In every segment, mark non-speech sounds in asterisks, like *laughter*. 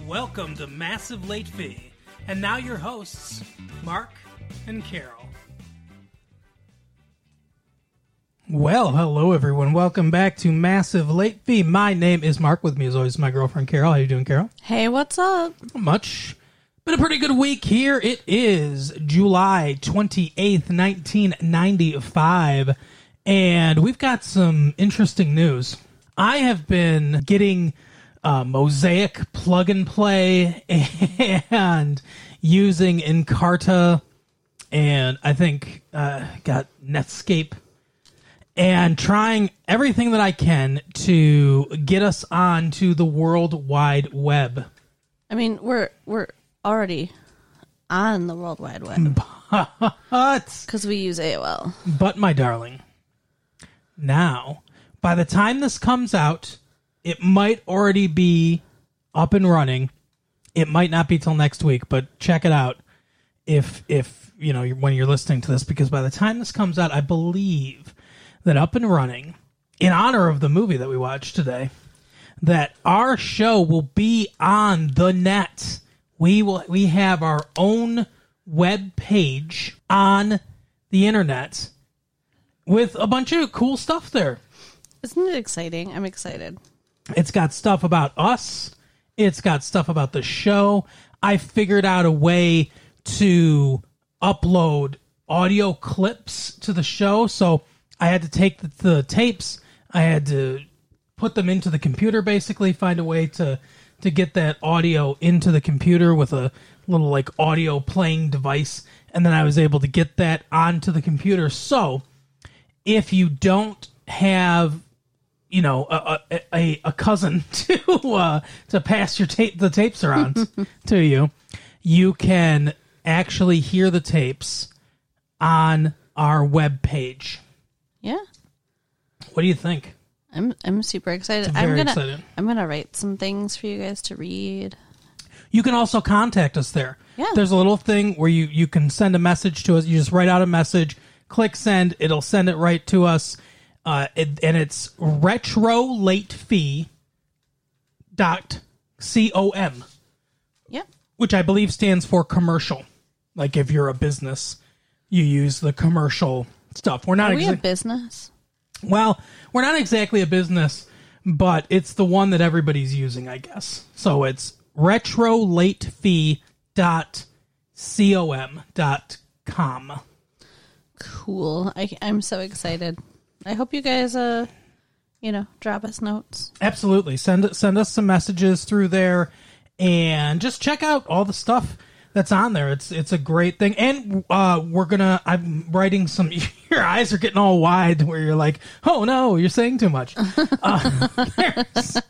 Welcome to Massive Late Fee. And now your hosts, Mark and Carol. Well, hello everyone. Welcome back to Massive Late Fee. My name is Mark. With me as always my girlfriend Carol. How you doing, Carol? Hey, what's up? Not much. Been a pretty good week here. It is July 28th, 1995. And we've got some interesting news. I have been getting uh, Mosaic plug and play *laughs* and using Encarta and I think uh, got Netscape and trying everything that I can to get us on to the World Wide Web. I mean, we're we're already on the World Wide Web *laughs* But because we use AOL. But my darling, now by the time this comes out, it might already be up and running. It might not be till next week, but check it out if if you know when you're listening to this because by the time this comes out, I believe that up and running in honor of the movie that we watched today, that our show will be on the net. We will we have our own web page on the internet with a bunch of cool stuff there. Isn't it exciting? I'm excited. It's got stuff about us. It's got stuff about the show. I figured out a way to upload audio clips to the show. So I had to take the, the tapes, I had to put them into the computer basically, find a way to to get that audio into the computer with a little like audio playing device and then I was able to get that onto the computer. So, if you don't have you know a a, a, cousin *laughs* to uh, to pass your tape the tapes around *laughs* to you, you can actually hear the tapes on our web page. Yeah, What do you think? I'm I'm super excited. Very I'm gonna excited. I'm gonna write some things for you guys to read. You can also contact us there. Yeah. There's a little thing where you, you can send a message to us. You just write out a message, click send, it'll send it right to us. Uh, it, and it's retro late fee dot com, Yeah, which I believe stands for commercial. Like if you're a business, you use the commercial stuff. We're not are we a business? well, we're not exactly a business, but it's the one that everybody's using, I guess. So it's retro late fee dot com dot com. Cool. I, I'm so excited. I hope you guys uh, you know, drop us notes. Absolutely. Send send us some messages through there and just check out all the stuff that's on there. It's it's a great thing. And uh we're gonna I'm writing some *laughs* your eyes are getting all wide where you're like, oh no, you're saying too much. *laughs* Uh, *laughs*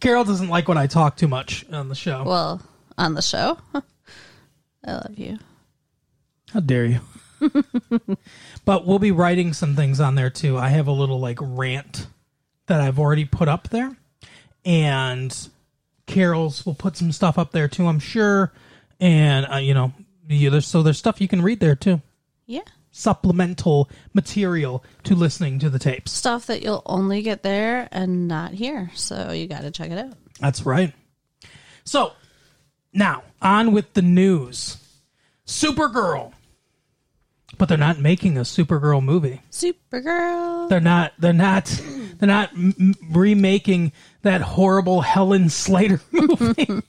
Carol doesn't like when I talk too much on the show. Well, on the show. I love you. How dare you? *laughs* but we'll be writing some things on there too. I have a little like rant that I've already put up there, and Carol's will put some stuff up there too. I'm sure, and uh, you know, you, there's so there's stuff you can read there too. Yeah. Supplemental material to listening to the tapes. Stuff that you'll only get there and not here. So you got to check it out. That's right. So now on with the news. Supergirl. But they're not making a Supergirl movie. Supergirl. They're not. They're not. They're not m- remaking that horrible Helen Slater *laughs* movie,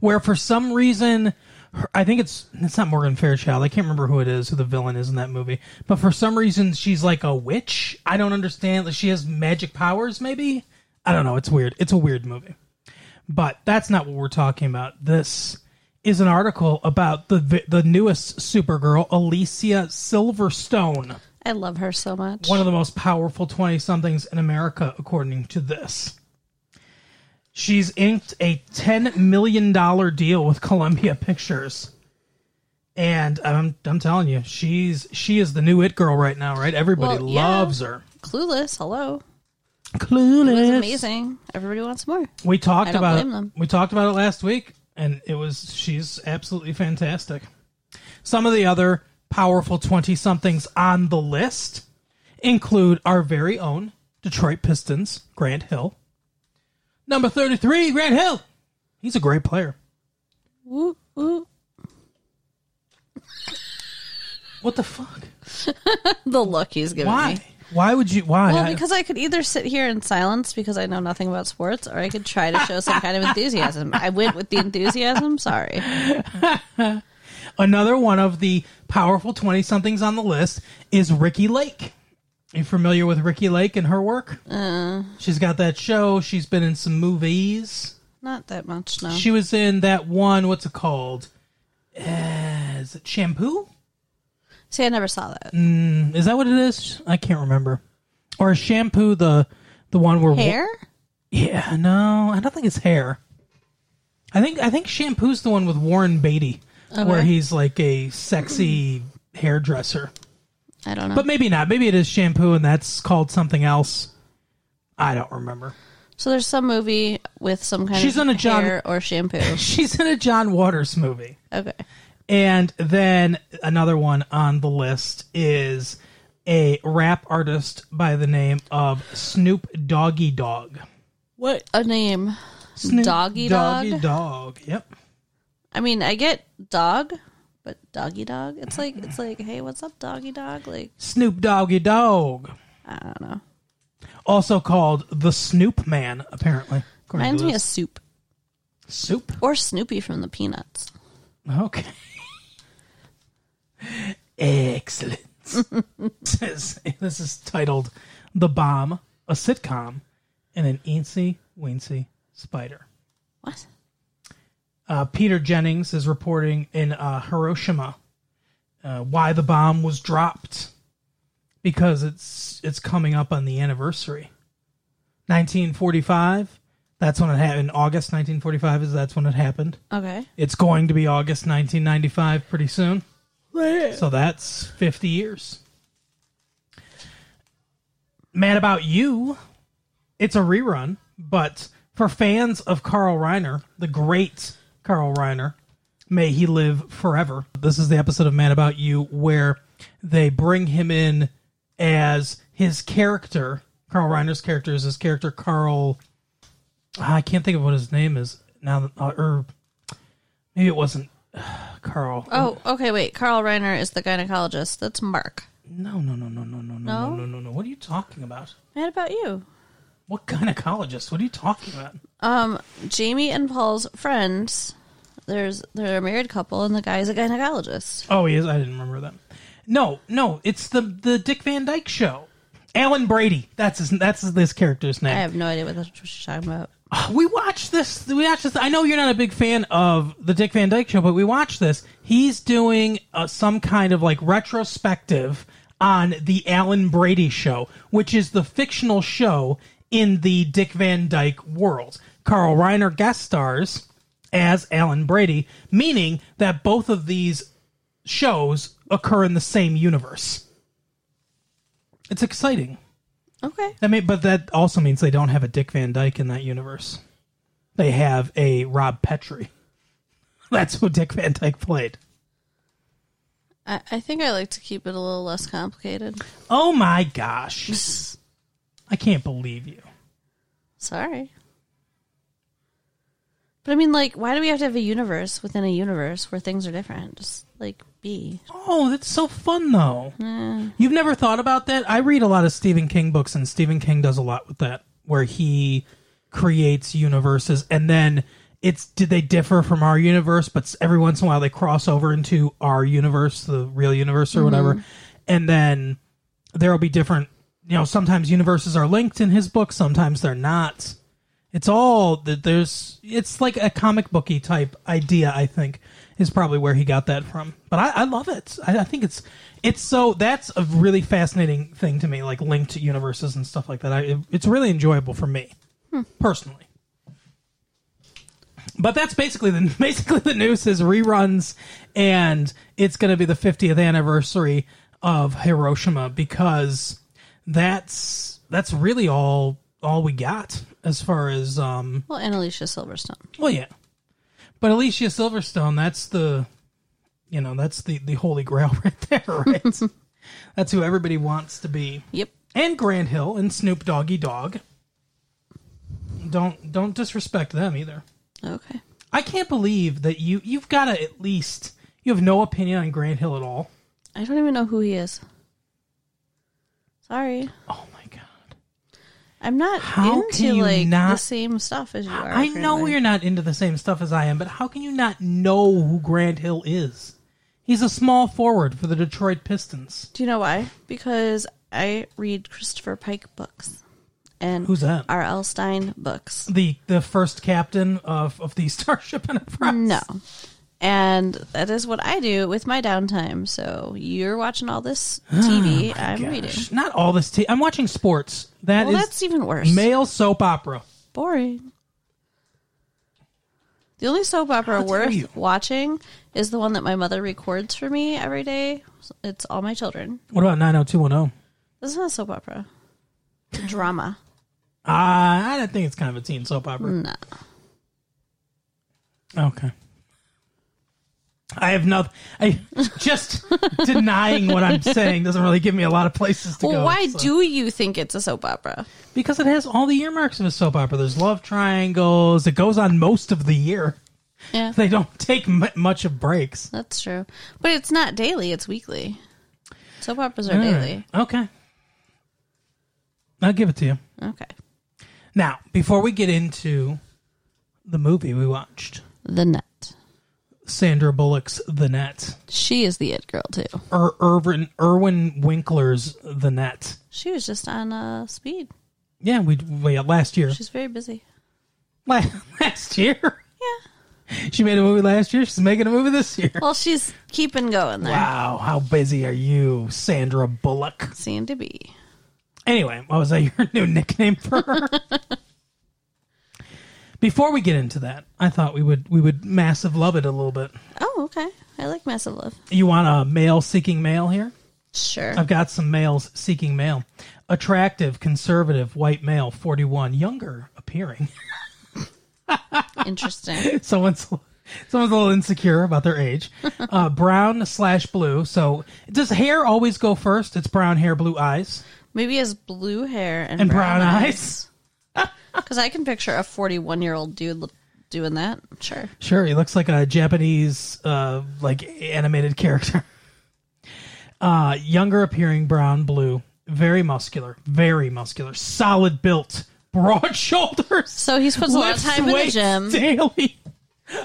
where for some reason, her- I think it's it's not Morgan Fairchild. I can't remember who it is, who the villain is in that movie. But for some reason, she's like a witch. I don't understand. Like she has magic powers. Maybe I don't know. It's weird. It's a weird movie. But that's not what we're talking about. This is an article about the the newest Supergirl, Alicia Silverstone I love her so much. one of the most powerful 20 somethings in America, according to this. She's inked a $10 million deal with Columbia Pictures. And I'm, I'm telling you, she's she is the new it girl right now, right? Everybody Well, yeah. loves her. Clueless. Hello. Clueless. It was amazing. Everybody wants more. We talked about it. them. We talked about it last week, and it was she's absolutely fantastic. Some of the other powerful twenty somethings on the list include our very own Detroit Pistons, Grant Hill. Number thirty three, Grant Hill. He's a great player. Woo, woo. What the fuck? *laughs* The look he's giving Why? me. Why would you? Why? Well, because I could either sit here in silence because I know nothing about sports, or I could try to show some kind of enthusiasm. I went with the enthusiasm. Sorry. *laughs* Another one of the powerful 20 somethings on the list is Ricki Lake. Are you familiar with Ricki Lake and her work? Uh, She's got that show. She's been in some movies. Not that much, no. She was in that one, what's it called? Uh, is it Shampoo? See, I never saw that. Mm, is that what it is? I can't remember. Or is Shampoo the the one where Hair? Yeah, no, I don't think it's hair. I think I think Shampoo's the one with Warren Beatty, where Okay. he's like a sexy hairdresser. I don't know. But maybe not. Maybe it is shampoo and that's called something else. I don't remember. so there's some movie with some kind She's of on a John- hair or shampoo. *laughs* She's in a John Waters movie. Okay. And then another one on the list is a rap artist by the name of Snoop Doggy Dogg. What a name. Snoop Doggy Doggy Dog? Dog. Yep. I mean, I get dog, but doggy dog. It's like it's like, hey, what's up, doggy dog? Like Snoop Doggy Dogg. I don't know. Also called the Snoop Man, apparently. Reminds me of soup soup. or Snoopy from the Peanuts. Okay. Excellent. Says- *laughs* this is titled The Bomb, a sitcom, and an eensy weensy spider. What? Uh, Peter Jennings is reporting in uh, Hiroshima uh, why the bomb was dropped because it's it's coming up on the anniversary. 1945. That's when it happened. August 1945 is that's when it happened. Okay. It's going to be August 1995 pretty soon. So that's 50 years. Mad About You, it's a rerun, but for fans of Carl Reiner, the great Carl Reiner, may he live forever. This is the episode of Mad About You where they bring him in as his character. Carl Reiner's character is his character Carl. I can't think of what his name is now. Or maybe it wasn't *sighs* Carl. Oh, okay. Wait. Carl Reiner is the gynecologist. That's Mark. No, no, no, no, no, no, no, no, No? no. What are you talking about? Mad about you. What gynecologist? What are you talking about? Um, Jamie and Paul's friends. There's they're a married couple, and the guy's a gynecologist. Oh, he is. I didn't remember that. No, no, it's the the Dick Van Dyke Show. Alan Brady. That's his. That's this character's name. I have no idea what that's what you're talking about. *gasps* we watched this. We watched this. I know you're not a big fan of the Dick Van Dyke Show, but we watched this. He's doing uh, some kind of like retrospective on the Alan Brady Show, which is the fictional show in the Dick Van Dyke world. Carl Reiner guest stars as Alan Brady, meaning that both of these shows occur in the same universe. It's exciting. Okay. I mean, but that also means they don't have a Dick Van Dyke in that universe. They have a Rob Petrie. *laughs* That's who Dick Van Dyke played. I, I think I like to keep it a little less complicated. Oh my gosh. *laughs* I can't believe you. Sorry. But I mean, like, why do we have to have a universe within a universe where things are different? Just like be. Oh, that's so fun though. You've never thought about that? I read a lot of Stephen King books and Stephen King does a lot with that where he creates universes and then it's did they differ from our universe but every once in a while they cross over into our universe, the real universe or mm-hmm. whatever. And then there'll be different, you know, sometimes universes are linked in his book, sometimes they're not. It's all that there's. It's like a comic booky type idea. I think is probably where he got that from. But I, I love it. I, I think it's it's so that's a really fascinating thing to me, like linked universes and stuff like that. I, it- it's really enjoyable for me personally. But that's basically the *laughs* basically the news is reruns, and it's going to be the 50th anniversary of Hiroshima because that's that's really all all we got as far as um Well, and Alicia Silverstone. well yeah but alicia silverstone that's the you know that's the the holy grail *laughs* right there right *laughs* that's who everybody wants to be Yep. and grant hill and snoop doggy dogg don't don't disrespect them either Okay. I can't believe that you you've got to at least you have no opinion on Grant Hill at all. I don't even know who he is. Sorry. Oh. I'm not How into like the same stuff as you are. I know apparently. you're not into the same stuff as I am, but how can you not know who Grant Hill is? He's a small forward for the Detroit Pistons. Do you know why? Because I read Christopher Pike books and Who's that? R.L. Stine books. The the first captain of, of the *laughs* Starship Enterprise. No. And that is what I do with my downtime. So you're watching all this *gasps* TV. I'm Gosh, reading. Not all this. TV. I'm watching sports. That Well, is that's even worse. male soap opera. Boring. The only soap opera worth watching is the one that my mother records for me every day. It's All My Children. What about 90210? This is not a soap opera. It's a drama. Uh, *laughs* I don't think it's kind of a teen soap opera. No. Okay. I have no. I *laughs* just denying what I'm saying doesn't really give me a lot of places to Well, go. why so- do you think it's a soap opera? Because it has all the earmarks of a soap opera. There's love triangles. It goes on most of the year. Yeah, *laughs* They don't take m- much of breaks. that's true. But it's not daily, it's weekly. Soap operas are daily. Okay. I'll give it to you. Okay. Now, before we get into the movie we watched, The Net. Sandra Bullock's The Net, She is the it girl, too. Ir- Irvin Irwin Winkler's The Net. She was just on uh, speed. Yeah, we, we last year. She's very busy. La- *laughs* Last year, Yeah. she made a movie last year. She's making a movie this year. Well, she's keeping going there. Wow, how busy are you, Sandra Bullock? Seem to be. Anyway, what was that your *laughs* new nickname for her? *laughs* Before we get into that, I thought we would we would massive love it a little bit. Oh, okay. I like Massive Love. You want a male seeking male here? Sure. I've got some males seeking male. Attractive, conservative, white male, 41, younger appearing. *laughs* Interesting. someone's someone's a little insecure about their age. *laughs* Uh, brown slash blue. So does hair always go first? It's brown hair, blue eyes. Maybe he has blue hair and, And brown eyes. Because I can picture a 41 year old dude doing that. Sure. Sure, he looks like a Japanese uh, like animated character. *laughs* Uh, younger appearing, brown, blue, very muscular, very muscular, solid built, *laughs* broad shoulders. So he spends a lot of time in the gym. daily.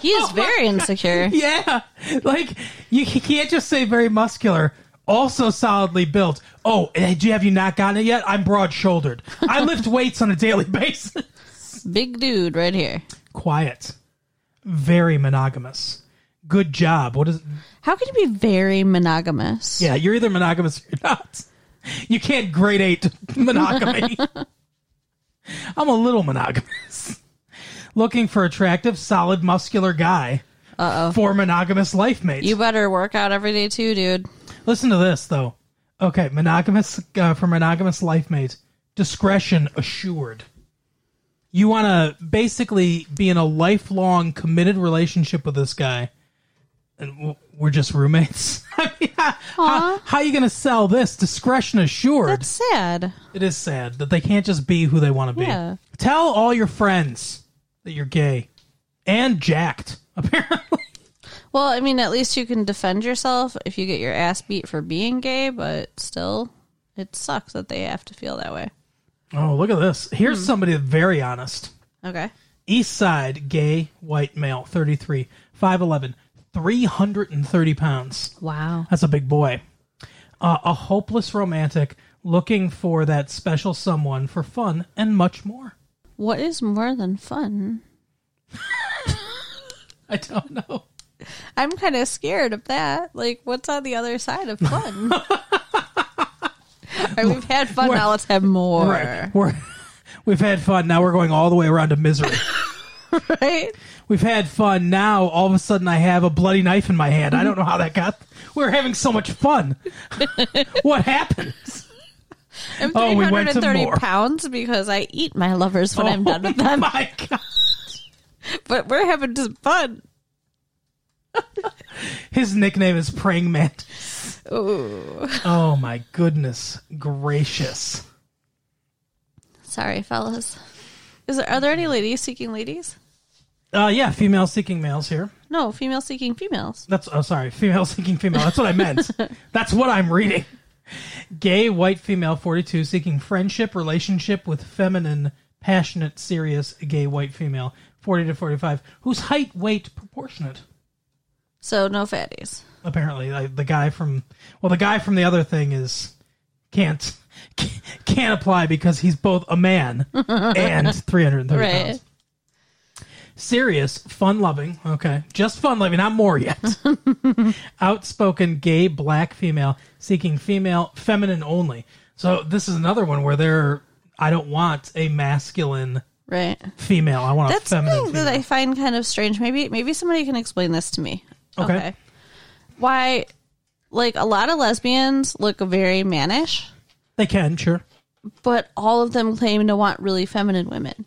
He is *laughs* very insecure. Yeah, like you, you can't just say very muscular. Also solidly built. Oh, eh, do you have you not gotten it yet? I'm broad shouldered. I *laughs* lift weights on a daily basis. Big dude right here. Quiet, very monogamous. Good job. What is? How can you be very monogamous? Yeah, you're either monogamous or you're not. You can't grade eight *laughs* monogamy. *laughs* I'm a little monogamous. Looking for attractive, solid, muscular guy Uh oh. for monogamous life mates. You better work out every day too, dude. Listen to this though. Okay, monogamous uh, for monogamous life mate. Discretion assured. You want to basically be in a lifelong committed relationship with this guy, and we're just roommates. *laughs* I mean, how, how, how are you going to sell this? Discretion assured. That's sad. it is sad that they can't just be who they want to be. Yeah. Tell all your friends that you're gay and jacked. *laughs* Apparently. Well, I mean, at least you can defend yourself if you get your ass beat for being gay, but still, it sucks that they have to feel that way. Oh, look at this. Here's Hmm. somebody very honest. Okay. East Side, gay, white male, 33, 5'11, 330 pounds. Wow. That's a big boy. Uh, a hopeless romantic looking for that special someone for fun and much more. What is more than fun? *laughs* I don't know. I'm kind of scared of that. Like, what's on the other side of fun? All *laughs* right, we've had fun. We're- Now let's have more. Right. We're, we've had fun. Now we're going all the way around to misery. *laughs* Right? we've had fun. Now all of a sudden I have a bloody knife in my hand. I don't know how that got. We're having so much fun. *laughs* what happened? I'm Oh, we 330 pounds because I eat my lovers when I'm done oh with Oh them. my god. But we're having just fun. His nickname is Praying Mantis. Ooh. Oh my goodness gracious. Sorry, fellas. Is there are there any ladies seeking ladies? Uh, yeah, female seeking males here. No, female seeking females. That's oh sorry, female *laughs* seeking female. That's what I meant. That's what I'm reading. Gay white female 42 seeking friendship relationship with feminine passionate serious gay white female 40 to 45 whose height weight proportionate. So no fatties. Apparently, like, the guy from well, the guy from the other thing is can't *laughs* can't apply because he's both a man *laughs* and 330 Right. pounds. Serious, fun loving, okay, just fun loving, not more yet. *laughs* Outspoken gay black female seeking female feminine only. So this is another one where they're I don't want a masculine Right. female. I want That's a feminine something that. I find kind of strange. Maybe maybe somebody can explain this to me. Okay. Why like a lot of lesbians look very mannish, they can, sure. but all of them claim to want really feminine women.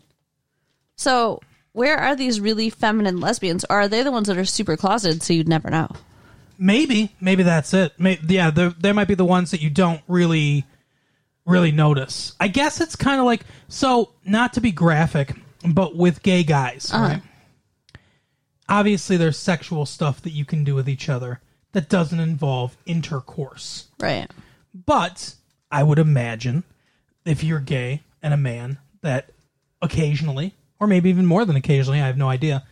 So where are these really feminine lesbians? Or are they the ones that are super closeted so you'd never know? Maybe, maybe that's it. May yeah, there might be the ones that you don't really, really notice. I guess it's kind of like so. Not to be graphic, but with gay guys, uh-huh. right? Obviously, there's sexual stuff that you can do with each other that doesn't involve intercourse. Right. But I would imagine if you're gay and a man that occasionally, or maybe even more than occasionally, I have no idea,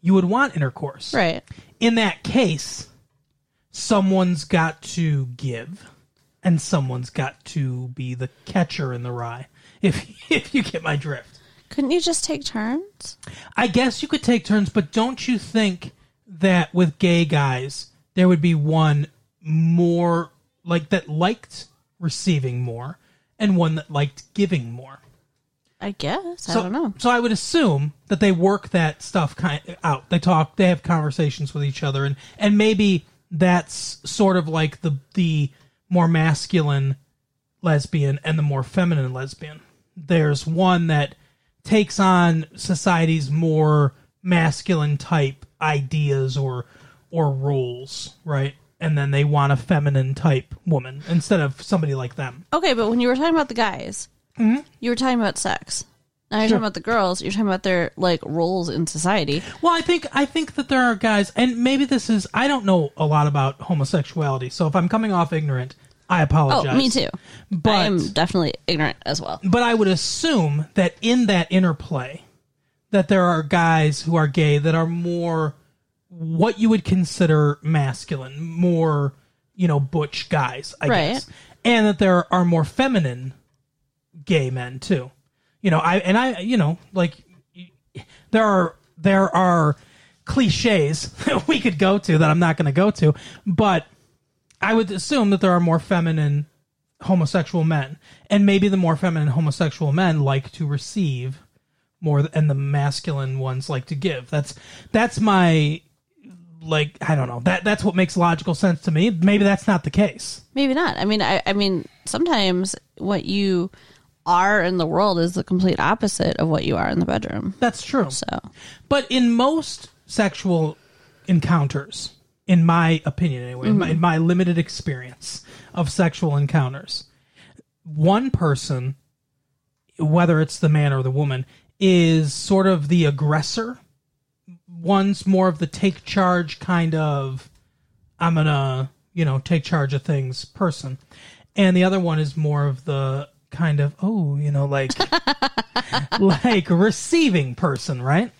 you would want intercourse Right. in that case, someone's got to give, and someone's got to be the catcher in the rye. If *laughs* if you get my drift, Couldn't you just take turns? I guess you could take turns, but don't you think that with gay guys there would be one more like that liked receiving more, and one that liked giving more? I guess. So, I don't know. So I would assume that they work that stuff kind out. They talk. They have conversations with each other, and and maybe that's sort of like the the more masculine lesbian and the more feminine lesbian. There's one that takes on society's more masculine type ideas or or roles, right? And then they want a feminine type woman instead of somebody like them. Okay, but when you were talking about the guys, you were talking about sex. Now you're Mm-hmm. Sure. talking about the girls. You're talking about their like roles in society. Well, I think I think that there are guys, and maybe this is I don't know a lot about homosexuality, so if I'm coming off ignorant, I apologize. Oh, me too. But I'm definitely ignorant as well. but I would assume that in that interplay, that there are guys who are gay that are more what you would consider masculine, more you know butch guys, I Right. guess, and that there are more feminine gay men too. You know, I and I, you know, like there are there are cliches that *laughs* we could go to that I'm not going to go to, but I would assume that there are more feminine homosexual men, and maybe the more feminine homosexual men like to receive more, and the masculine ones like to give. That's that's my like I don't know that that's what makes logical sense to me. Maybe that's not the case. Maybe not. I mean, I, I mean, sometimes what you are in the world is the complete opposite of what you are in the bedroom. That's true. So, But in most sexual encounters, in my opinion anyway, in, my, mm-hmm. in my limited experience of sexual encounters, one person, whether it's the man or the woman, is sort of the aggressor. One's more of the take charge kind of, I'm gonna, you know, take charge of things person. And the other one is more of the kind of, oh, you know, like *laughs* like receiving person, right?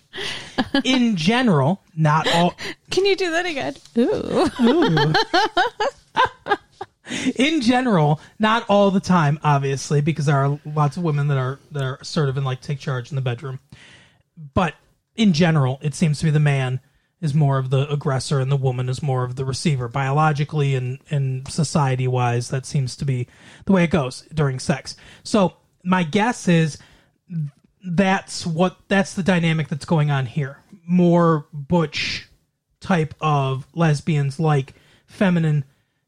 In general, not all can you do that again? Ooh. in general, not all the time, obviously, because there are lots of women that are that are assertive and like take charge in the bedroom. But in general, it seems to be the man is more of the aggressor and the woman is more of the receiver. Biologically and and society wise, that seems to be the way it goes during sex. So my guess is that's what that's the dynamic that's going on here. More butch type of lesbians like feminine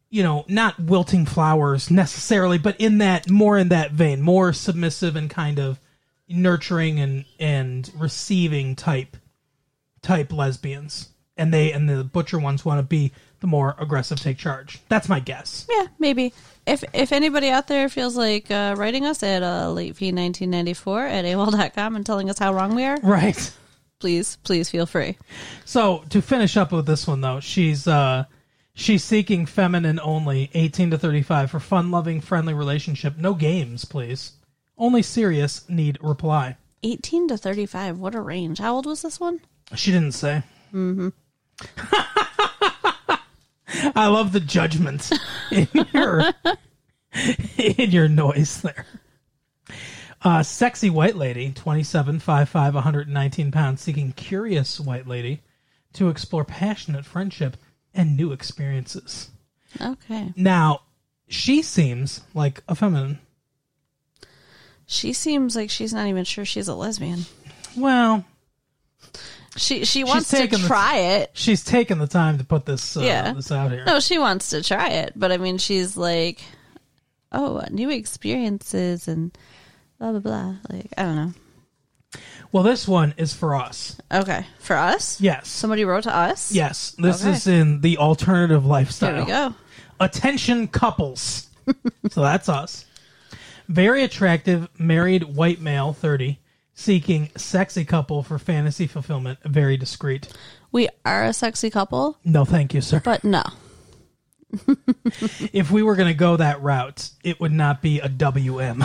you know, not wilting flowers necessarily, but in that more in that vein, more submissive and kind of nurturing and and receiving type type lesbians. And they and the butcher ones want to be the more aggressive take charge. That's my guess. Yeah, maybe. If if anybody out there feels like uh, writing us at uh, latefee1994 at AOL.com and telling us how wrong we are, Right. please, please feel free. So to finish up with this one though, she's uh she's seeking feminine only, eighteen to thirty five for fun loving, friendly relationship. No games, please. Only serious need reply. 18 to 35. What a range. How old was this one? She didn't say. Mm-hmm. I love the judgment in your in your noise there. Uh, sexy white lady, 27, 5'5", 119 pounds, seeking curious white lady to explore passionate friendship and new experiences. Okay. Now, she seems like a feminine. She seems like she's not even sure she's a lesbian. Well, She she wants to the- try it. she's taken the time to put this uh, Yeah. this out here. No, she wants to try it, but I mean, she's like, oh, new experiences and blah blah blah. Like, I don't know. Well, this one is for us. Okay, for us, Yes. somebody wrote to us. Yes, this Okay. is in the alternative lifestyle. There we go. Attention couples. *laughs* so that's us. Very attractive, married white male, 30, seeking sexy couple for fantasy fulfillment, very discreet. We are a sexy couple, No, thank you, sir. but no. If we were going to go that route, it would not be a WM.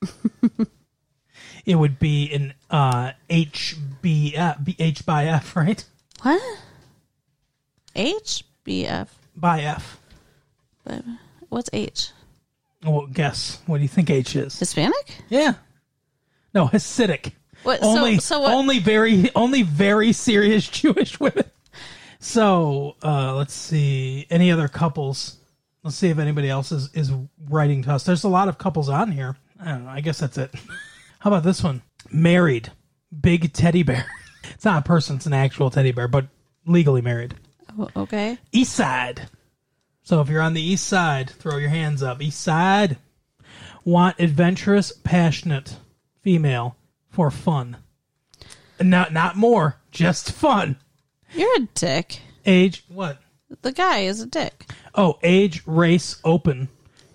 *laughs* it would be an uh, HB, B- H by F, right? What? H B F. By F. But what's H? Well, guess. What do you think H is? Hispanic? Yeah. No, Hasidic. What? so- only so what? only very only very serious *laughs* Jewish women. So uh, let's see any other couples. Let's see if anybody else is is writing to us. There's a lot of couples on here. I don't know. I guess that's it. *laughs* How about this one? Married, big teddy bear. *laughs* It's not a person. It's an actual teddy bear, but legally married. Oh, okay. East Side. So if you're on the East Side, throw your hands up. East Side. Want adventurous, passionate female for fun. Not not more, just fun. You're a dick. Age what? The guy is a dick. Oh, age, race, open.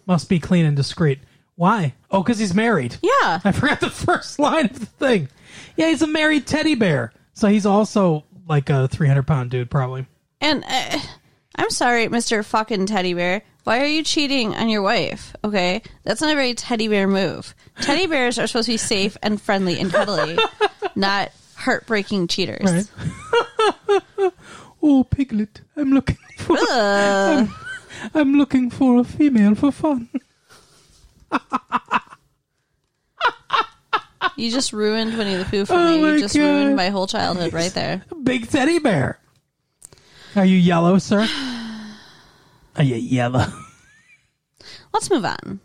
Must be clean and discreet. Why? Oh, because he's married. Yeah. I forgot the *laughs* first line of the thing. Yeah, he's a married teddy bear. So he's also like a 300 pound dude, probably. And uh, I'm sorry, Mr. fucking teddy bear. Why are you cheating on your wife? Okay, that's not a very teddy bear move. Teddy *laughs* bears are supposed to be safe and friendly and cuddly, *laughs* not heartbreaking cheaters. Right. *laughs* oh, Piglet, I'm looking for Ugh. I'm looking for a female for fun. You just ruined Winnie the Pooh for Oh me. You just God. ruined my whole childhood right there. Big teddy bear. Are you yellow, sir? Are you yellow? *laughs* Let's move on.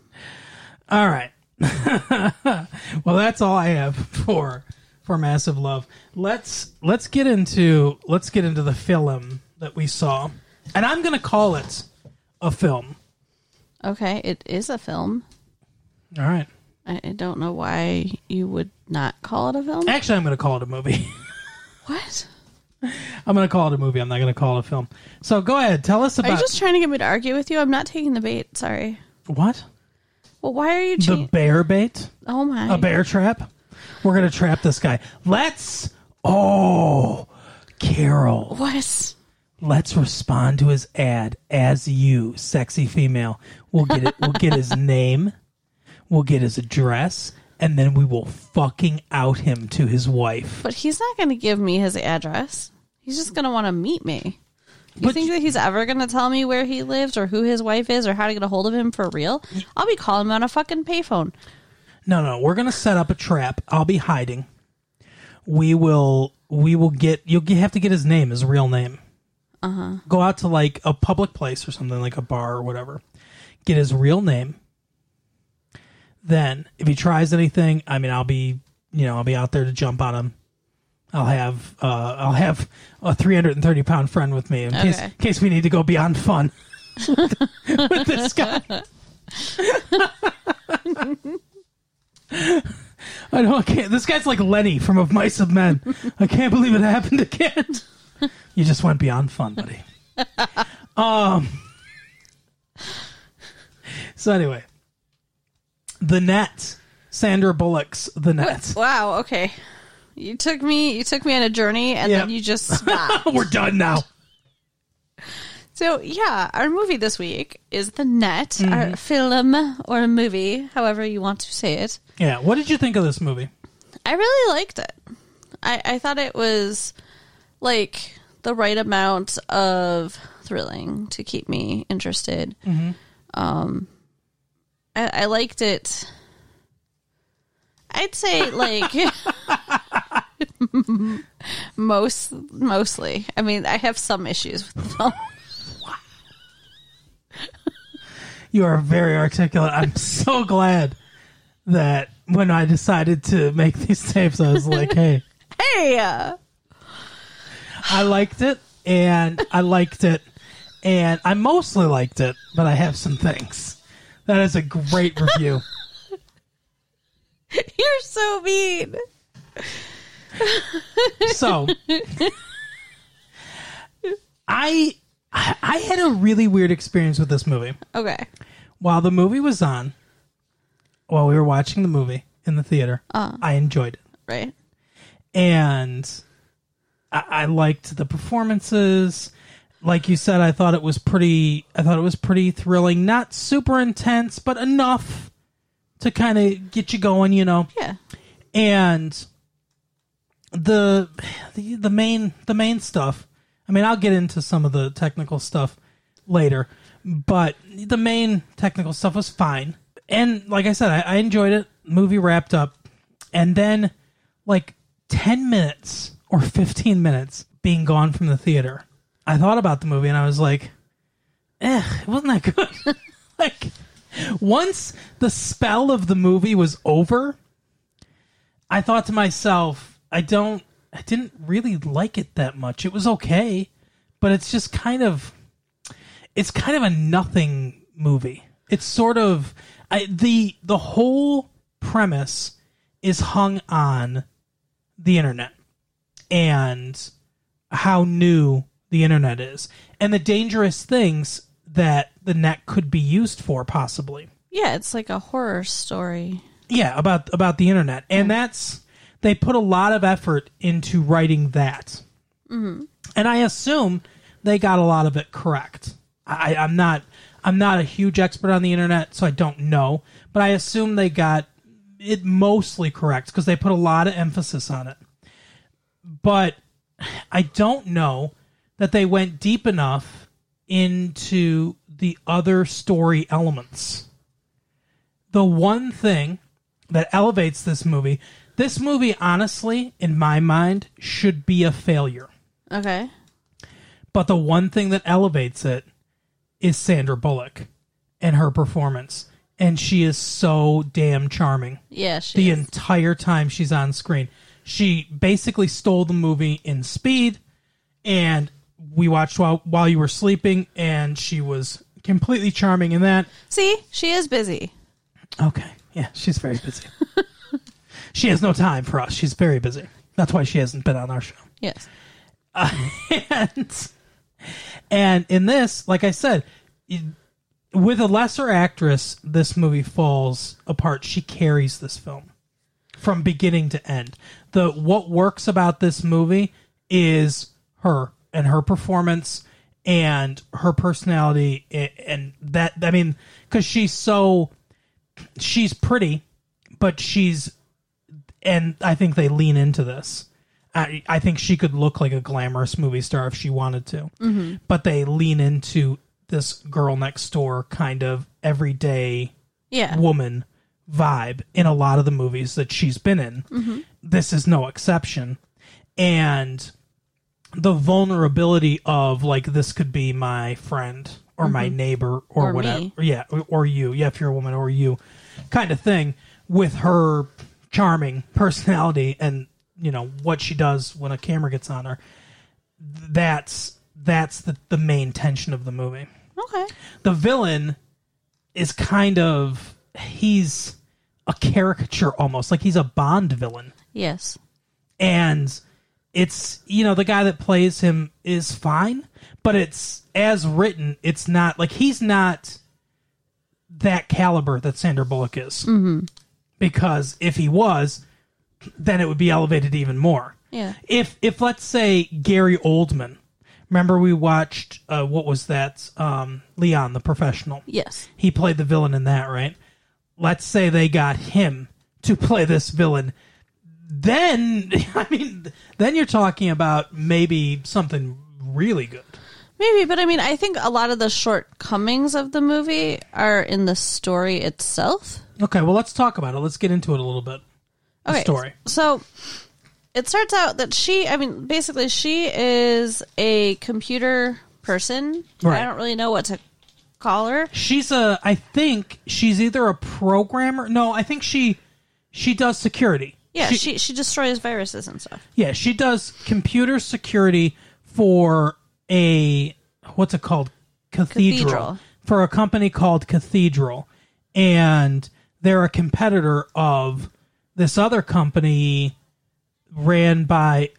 All right. *laughs* well, that's all I have for for massive love. Let's let's get into let's get into the film that we saw, and I'm going to call it a film. Okay, it is a film. All right. I, I don't know why you would not call it a film. Actually, I'm going to call it a movie. *laughs* What? I'm going to call it a movie. I'm not going to call it a film. So go ahead. Tell us about. Are you just trying to get me to argue with you? I'm not taking the bait. Sorry. what Well, why are you the bear bait. oh my! a bear trap. We're gonna trap this guy. Let's. Oh, Carol. What? Let's respond to his ad as you, sexy female. We'll get it. We'll get his *laughs* name. We'll get his address, and then we will fucking out him to his wife. But he's not going to give me his address. He's just going to want to meet me. You But think that he's ever going to tell me where he lives or who his wife is or how to get a hold of him for real? I'll be calling him on a fucking payphone. No, no, we're gonna set up a trap. I'll be hiding. We will. We will get. You'll have to get his name, his real name. Uh huh. Go out to like a public place or something, like a bar or whatever. Get his real name. Then, if he tries anything, I mean, I'll be, you know, I'll be out there to jump on him. I'll have, uh, I'll have a 330 pound friend with me in case, Okay. in case we need to go beyond fun *laughs* with this guy. I don't. I can't. This guy's like Lenny from Of Mice of Men. I can't believe it happened again. You just went beyond fun, buddy. Um. So anyway, the net. Sandra Bullock's The Net. Wow, okay. You took me. You took me on a journey, and Yep. then you just *laughs* stopped. We're done now. so yeah, our movie this week is The Net, Mm-hmm. our film or a movie, however you want to say it. Yeah. What did you think of this movie? I really liked it. I, I thought it was like the right amount of thrilling to keep me interested. Um, I, I liked it. I'd say like *laughs* *laughs* most mostly. I mean, I have some issues with the film. *laughs* You are very articulate. I'm so glad that when I decided to make these tapes, I was like, hey, *laughs* Hey, uh, I liked it and I liked it and I mostly liked it, but I have some things. That is a great review. you're so mean. So I I had a really weird experience with this movie. Okay. While the movie was on, while we were watching the movie in the theater, uh. I enjoyed it. Right. and I, I liked the performances. Like you said, I thought it was pretty. I thought it was pretty thrilling. Not super intense, but enough to kind of get you going. You know, Yeah. and the, the main the main stuff. I mean, I'll get into some of the technical stuff later, but the main technical stuff was fine. And like I said, I, I enjoyed it. Movie wrapped up, and then like ten minutes or fifteen minutes being gone from the theater, I thought about the movie and I was like, "Eh, it wasn't that good." *laughs* like once the spell of the movie was over, I thought to myself, I don't, I didn't really like it that much. It was okay, but it's just kind of, it's kind of a nothing movie. It's sort of, I, the the whole premise is hung on the internet and how new the internet is and the dangerous things that the net could be used for possibly Yeah, it's like a horror story. yeah about about the internet and that's they put a lot of effort into writing that. Mm-hmm. And i assume they got a lot of it correct. I, i'm not i'm not a huge expert on the internet so i don't know but i assume they got it mostly correct because they put a lot of emphasis on it. But i don't know that they went deep enough into the other story elements. The one thing that elevates this movie this movie honestly in my mind should be a failure Okay. but the one thing that elevates it is Sandra Bullock and her performance and she is so damn charming Yeah, she the is. entire time she's on screen she basically stole the movie in speed and we watched while while you were sleeping and she was completely charming in that See, she is busy. Okay. Yeah, she's very busy. *laughs* she has no time for us. She's very busy. That's why she hasn't been on our show. Yes. *laughs* And and in this, like I said, with a lesser actress, this movie falls apart. She carries this film from beginning to end. The what works about this movie is her and her performance and her personality and that I mean cuz she's so she's pretty but she's and I think they lean into this. I, I think she could look like a glamorous movie star if she wanted to, mm-hmm. but they lean into this girl next door kind of everyday Yeah. woman vibe in a lot of the movies that she's been in. Mm-hmm. This is no exception. And the vulnerability of like this could be my friend or my mm-hmm. neighbor or, Or whatever. me. Yeah, or you. Yeah, if you're a woman or you kind of thing with her charming personality and you know what she does when a camera gets on her. That's that's the the main tension of the movie Okay. the villain is kind of he's a caricature almost like he's a bond villain Yes. and it's you know the guy that plays him is fine but it's as written it's not like he's not that caliber that Sandra Bullock is mm-hmm. Because if he was then it would be elevated even more. Yeah. If if let's say Gary Oldman, remember we watched uh, what was that? Um, Leon the Professional. Yes. He played the villain in that, right? Let's say they got him to play this villain. Then *laughs* I mean, then you're talking about maybe something really good. Maybe, but I mean, I think a lot of the shortcomings of the movie are in the story itself. Okay, well let's talk about it. Let's get into it a little bit. The Okay. story. So it starts out that she, I mean, basically, she is a computer person. Right. I don't really know what to call her. She's a I think she's either a programmer. No, I think she she does security. Yeah, she, she, destroys viruses and stuff. Yeah, she does computer security for a what's it called? Cathedral. Cathedral. For a company called Cathedral. And they're a competitor of this other company ran by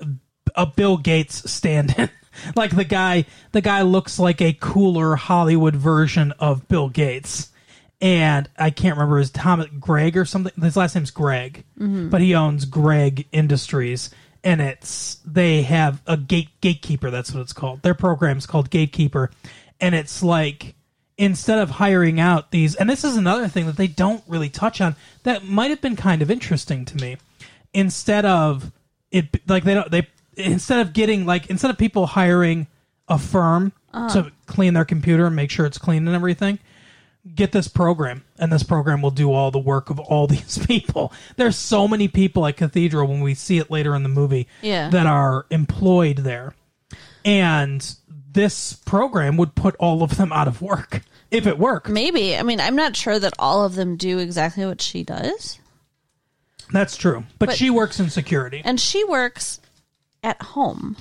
a Bill Gates stand-in. *laughs* like the guy the guy looks like a cooler Hollywood version of Bill Gates. And I can't remember his Thomas Greg or something. His last name's Greg, mm-hmm. but he owns Greg Industries, and it's they have a gate gatekeeper. That's what it's called. Their program's called Gatekeeper, and it's like instead of hiring out these, and this is another thing that they don't really touch on that might have been kind of interesting to me. Instead of it, like they don't they instead of getting like instead of people hiring a firm uh-huh. to clean their computer and make sure it's clean and everything get this program and this program will do all the work of all *laughs* these people there's so many people at cathedral when we see it later in the movie Yeah. that are employed there and this program would put all of them out of work if it worked Maybe. I mean, I'm not sure that all of them do exactly what she does. that's true but, But- she works in security And she works at home,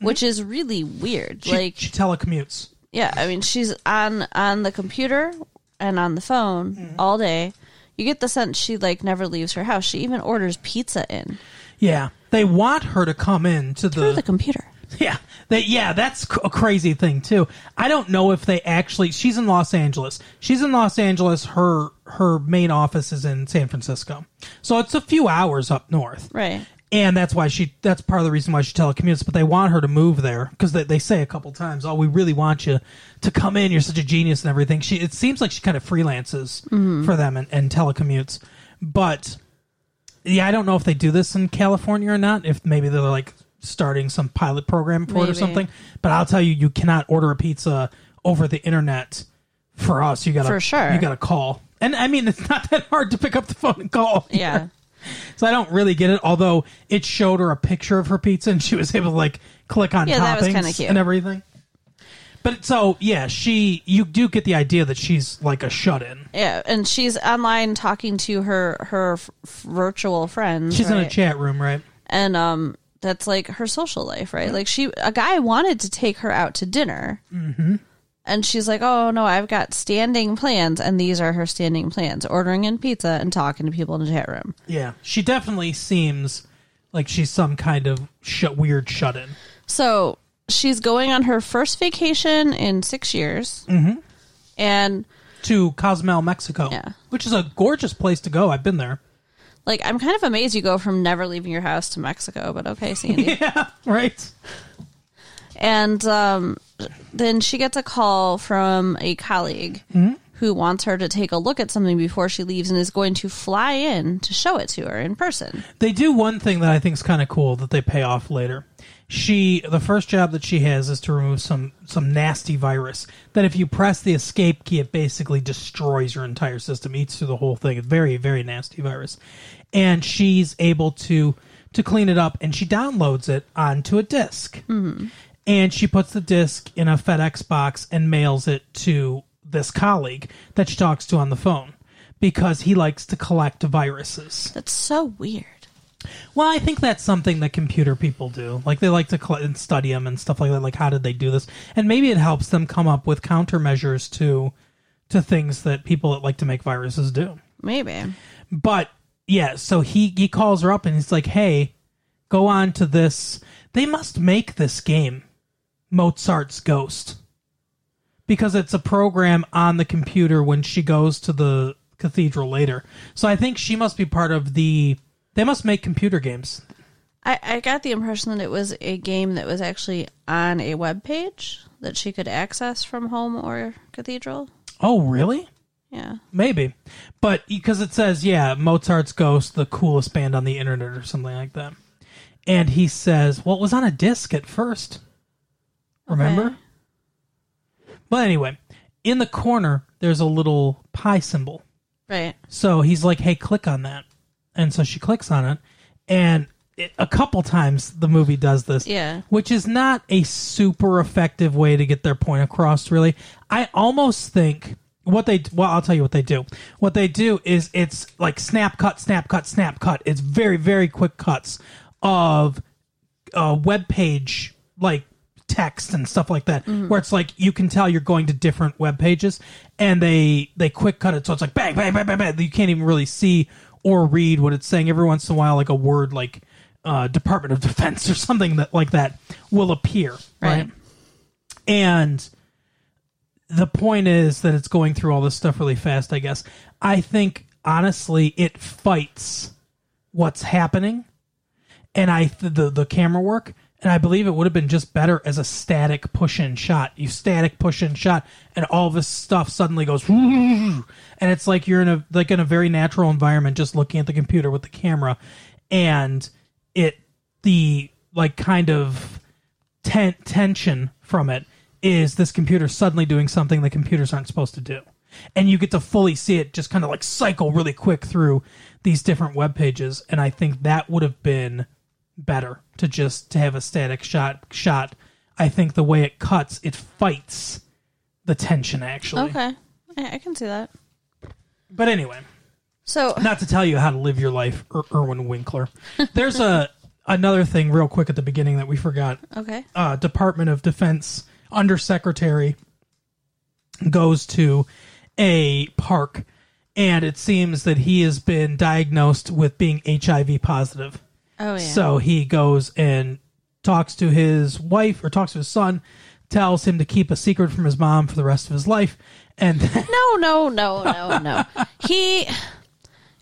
which is really weird. Mm-hmm. she, like, she telecommutes yeah, I mean, she's on on the computer and on the phone Mm-hmm. all day. You get the sense she like never leaves her house. She even orders pizza in yeah they want her to come in to through the the computer. *laughs* Yeah, they, yeah, that's a crazy thing too. I don't know if they actually. She's in Los Angeles. She's in Los Angeles. Her her main office is in San Francisco, so it's a few hours up north. Right. And that's why she. That's part of the reason why she telecommutes. But they want her to move there because they, they say a couple times, "Oh, we really want you to come in. You're such a genius and everything." She. It seems like she kind of freelances mm-hmm. for them and, and telecommutes, but yeah, I don't know if they do this in California or not. If maybe they're like starting some pilot program for it or Maybe. something. But I'll tell you, you cannot order a pizza over the internet for us. You got to For sure. You got to call. And I mean, it's not that hard to pick up the phone and call. *laughs* Yeah. So I don't really get it. Although it showed her a picture of her pizza and she was able to like click on Yeah, that was toppings kinda cute. and everything. But so yeah, she you do get the idea that she's like a shut in. Yeah, and she's online talking to her her f- virtual friends. She's in a right? chat room, right? and um, that's like her social life, right? Like she, a guy wanted to take her out to dinner, mm-hmm. and she's like, "Oh no, I've got standing plans, and these are her standing plans: ordering in pizza and talking to people in the chat room." Yeah, she definitely seems like she's some kind of sh- weird shut in. So she's going on her first vacation in six years, mm-hmm. and to Cozumel, Mexico. Yeah. Which is a gorgeous place to go. I've been there. Like I'm kind of amazed you go from never leaving your house to Mexico, but okay, Sandy. *laughs* Yeah, right. And um, then she gets a call from a colleague who wants her to take a look at something before she leaves and is going to fly in to show it to her in person. They do one thing that I think is kind of cool that they pay off later. She the first job that she has is to remove some some nasty virus that if you press the escape key it basically destroys your entire system, eats through the whole thing. It's very very nasty virus. And she's able to to clean it up and she downloads it onto a disk. Mm-hmm. And she puts the disc in a FedEx box and mails it to this colleague that she talks to on the phone because he likes to collect viruses. That's so weird. Well, I think that's something that computer people do. Like they like to cl- and study them and stuff like that. Like how did they do this? And maybe it helps them come up with countermeasures to to things that people that like to make viruses do. Maybe. But yeah, so he he calls her up and he's like, "Hey, go on to this. They must make this game, Mozart's Ghost, because it's a program on the computer when she goes to the cathedral later. So I think she must be part of the They must make computer games. I, I got the impression that it was a game that was actually on a web page that she could access from home or cathedral. Oh, really? Yeah. Maybe, but because it says, yeah, Mozart's Ghost, the coolest band on the internet, or something like that. And he says, well, it was on a disc at first. Remember? Okay. But anyway, in the corner, there's a little pie symbol. Right. So he's like, hey, click on that. And so she clicks on it. And it, a couple times the movie does this. Yeah. Which is not a super effective way to get their point across, really. I almost think what they, well, I'll tell you what they do. What they do is it's like snap cut, snap cut, snap cut. It's very, very quick cuts of a web page, like text and stuff like that mm-hmm. where it's like you can tell you're going to different web pages and they they quick cut it so it's like bang bang bang bang bang you can't even really see or read what it's saying every once in a while like a word like uh, department of defense or something that like that will appear right, Right. and the point is that it's going through all this stuff really fast i guess. I think honestly it fights what's happening. And I the the camera work, and I believe it would have been just better as a static push in shot. You static push in shot, and all this stuff suddenly goes, *laughs* and it's like you're in a like in a very natural environment, just looking at the computer with the camera, and it the like kind of ten- tension from it is this computer suddenly doing something the computers aren't supposed to do. And you get to fully see it just kind of like cycle really quick through these different web pages. And I think that would have been better to just to have a static shot shot. I think the way it cuts, it fights the tension actually. Okay. I, I can see that. But anyway, So, *laughs* not to tell you how to live your life, Ir- Irwin Winkler. There's a another thing real quick at the beginning that we forgot. okay. uh, Department of Defense undersecretary goes to a park, and it seems that he has been diagnosed with being HIV positive. Oh, yeah. So he goes and talks to his wife or talks to his son, tells him to keep a secret from his mom for the rest of his life, and *laughs* no, no, no, no, no. he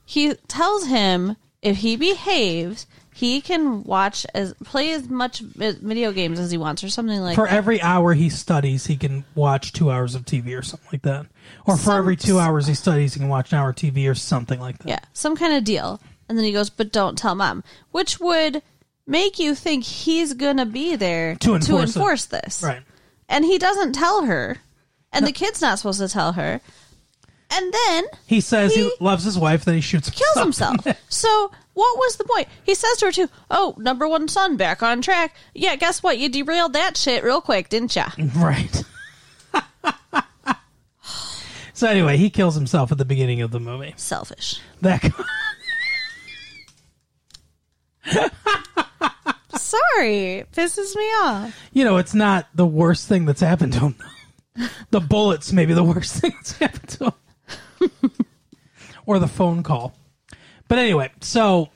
he tells him if he behaves, he can watch as play as much video games as he wants or something like for that. every hour he studies, he can watch two hours of TV or something like that. Or for Some- every two hours he studies, he can watch an hour of TV or something like that. Yeah, some kind of deal. And then he goes, "But don't tell mom," which would make you think he's gonna be there To enforce it. this, Right. And he doesn't tell her, and the kid's not supposed to tell her. And then He says he, He loves his wife, then he shoots himself. kills himself. *laughs* so what was the point? He says to her too, "Oh, number one son back on track. Yeah, guess what? You derailed that shit real quick, didn't ya?" Right. *laughs* so anyway, he kills himself at the beginning of the movie. Selfish. That Sorry, pisses me off. you know, it's not the worst thing that's happened to him. the bullets maybe the worst thing that's happened to him. or the phone call. But anyway, so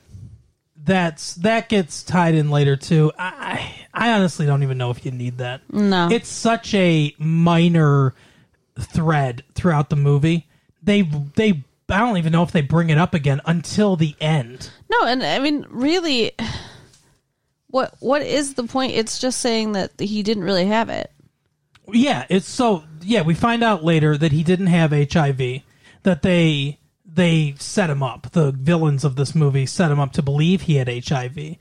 that's that gets tied in later too. I I honestly don't even know if you need that. No. It's such a minor thread throughout the movie. They they I don't even know if they bring it up again until the end. No, and I mean, really, what what is the point? It's just saying that he didn't really have it. Yeah, it's so yeah, we find out later that he didn't have HIV, that they they set him up. The villains of this movie set him up to believe he had HIV.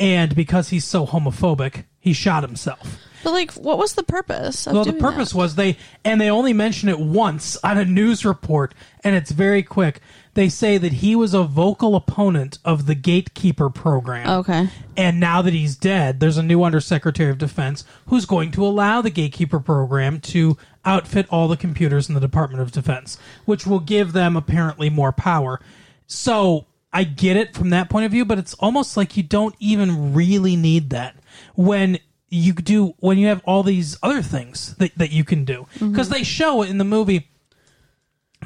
And because he's so homophobic, he shot himself. But like, what was the purpose? Of Well, the purpose that? was they, and they only mention it once on a news report, and it's very quick. They say that he was a vocal opponent of the Gatekeeper program. Okay. And now that he's dead, there's a new Undersecretary of Defense who's going to allow the Gatekeeper program to outfit all the computers in the Department of Defense, which will give them apparently more power. So I get it from that point of view, but it's almost like you don't even really need that when you do when you have all these other things that, that you can do mm-hmm. because they show in the movie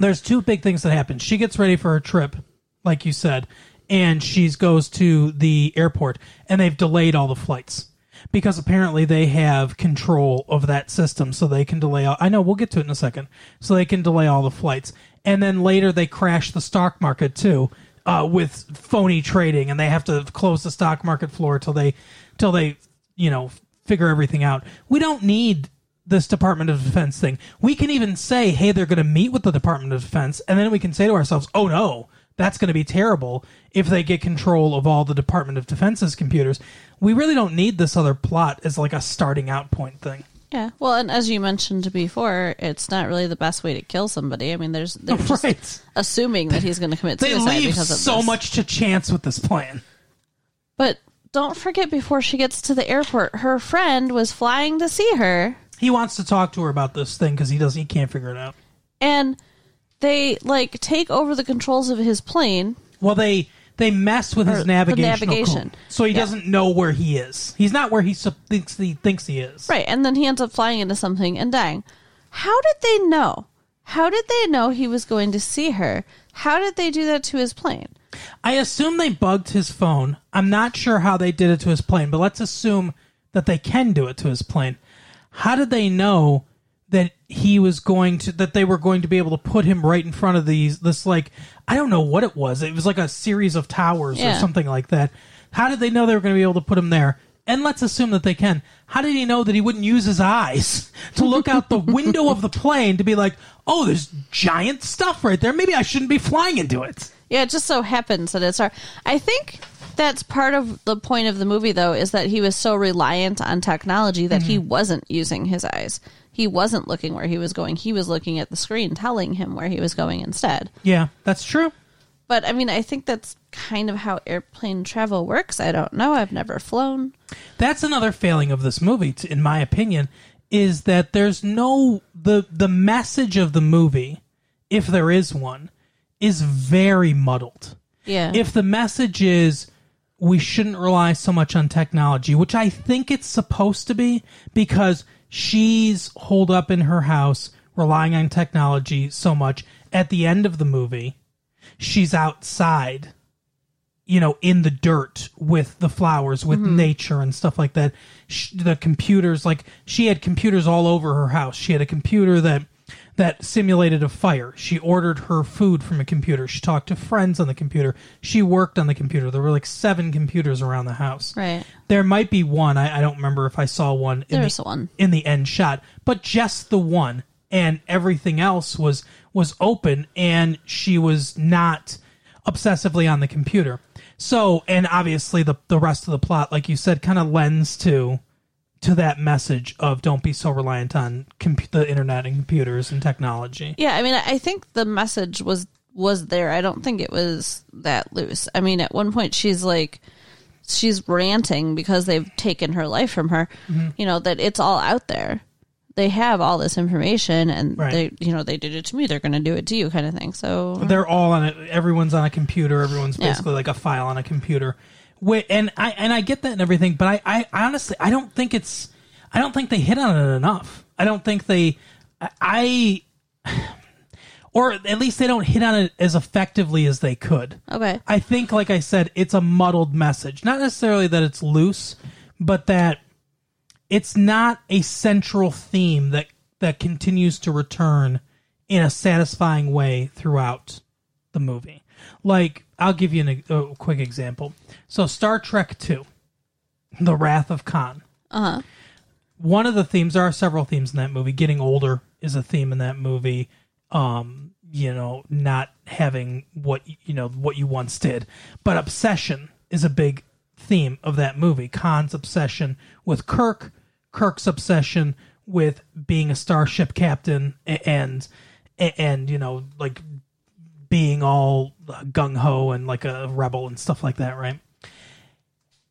there's two big things that happen. She gets ready for her trip, like you said, and she goes to the airport, and they've delayed all the flights because apparently they have control of that system, so they can delay. All, I know we'll get to it in a second. So they can delay all the flights, and then later they crash the stock market too. Uh, with phony trading, and they have to close the stock market floor till they till they you know figure everything out. We don't need this Department of Defense thing. We can even say, hey, they're going to meet with the Department of Defense, and then we can say to ourselves, oh no, that's going to be terrible if they get control of all the Department of Defense's computers. We really don't need this other plot as like a starting out point thing. Yeah. Well, and as you mentioned before, it's not really the best way to kill somebody. I mean, there's they're just *laughs* Right. assuming that he's going to commit They suicide leave because of so this. much to chance with this plan. But don't forget, before she gets to the airport, her friend was flying to see her, He wants to talk to her about this thing because he doesn't. He can't figure it out. and they like take over the controls of his plane. Well, they they mess with his navigational navigation. so he Yeah. doesn't know where he is. He's not where he sup- thinks he thinks he is. Right, and then he ends up flying into something and dying. How did they know? How did they know he was going to see her? How did they do that to his plane? I assume they bugged his phone. I'm not sure how they did it to his plane, but let's assume that they can do it to his plane. How did they know he was going to that they were going to be able to put him right in front of these this like I don't know what it was. It was like a series of towers or Yeah. something like that. How did they know they were going to be able to put him there? And let's assume that they can. How did he know that he wouldn't use his eyes *laughs* to look out the window of the plane to be like, "Oh, there's giant stuff right there. Maybe I shouldn't be flying into it." Yeah, it just so happens that it's our. I think that's part of the point of the movie, though, is that he was so reliant on technology that he mm-hmm. wasn't using his eyes. He wasn't looking where he was going. He was looking at the screen, telling him where he was going instead. Yeah, that's true. But I mean, I think that's kind of how airplane travel works. I don't know. I've never flown. That's another failing of this movie, in my opinion, is that there's no the the message of the movie, if there is one, is very muddled. Yeah. If the message is we shouldn't rely so much on technology, which I think it's supposed to be, because she's holed up in her house relying on technology so much. At the end of the movie, she's outside you know, in the dirt with the flowers, with mm-hmm. nature and stuff like that. Sh the computers, like she had computers all over her house. She had a computer that that simulated a fire. She ordered her food from a computer. She talked to friends on the computer. She worked on the computer. There were like seven computers around the house. Right. There might be one. I, I don't remember if I saw one. In There's the, one. in the end shot, but just the one, and everything else was was open, and she was not obsessively on the computer. So, and obviously the the rest of the plot, like you said, kind of lends to to that message of don't be so reliant on the internet and computers and technology. Yeah, I mean, I think the message was was there. I don't think it was that loose. I mean, at one point she's like she's ranting because they've taken her life from her. Mm-hmm. You know that it's all out there. They have all this information, and Right. they, you know, they did it to me. They're going to do it to you, kind of thing. So They're all on it. Everyone's on a computer. Everyone's Yeah. basically like a file on a computer. Wait, and I and I get that and everything, but I, I honestly I don't think it's I don't think they hit on it enough. I don't think they I *sighs* or at least they don't hit on it as effectively as they could. okay, I think, like I said, it's a muddled message. Not necessarily that it's loose, but that it's not a central theme that that continues to return in a satisfying way throughout the movie. Like, I'll give you an, a quick example. So, Star Trek Two, The Wrath of Khan. uh huh, One of the themes, there are several themes in that movie. Getting older is a theme in that movie. Um, you know, not having what you know what you once did, but obsession is a big theme of that movie. Khan's obsession with Kirk, Kirk's obsession with being a starship captain, and and you know like being all gung ho and like a rebel and stuff like that, right?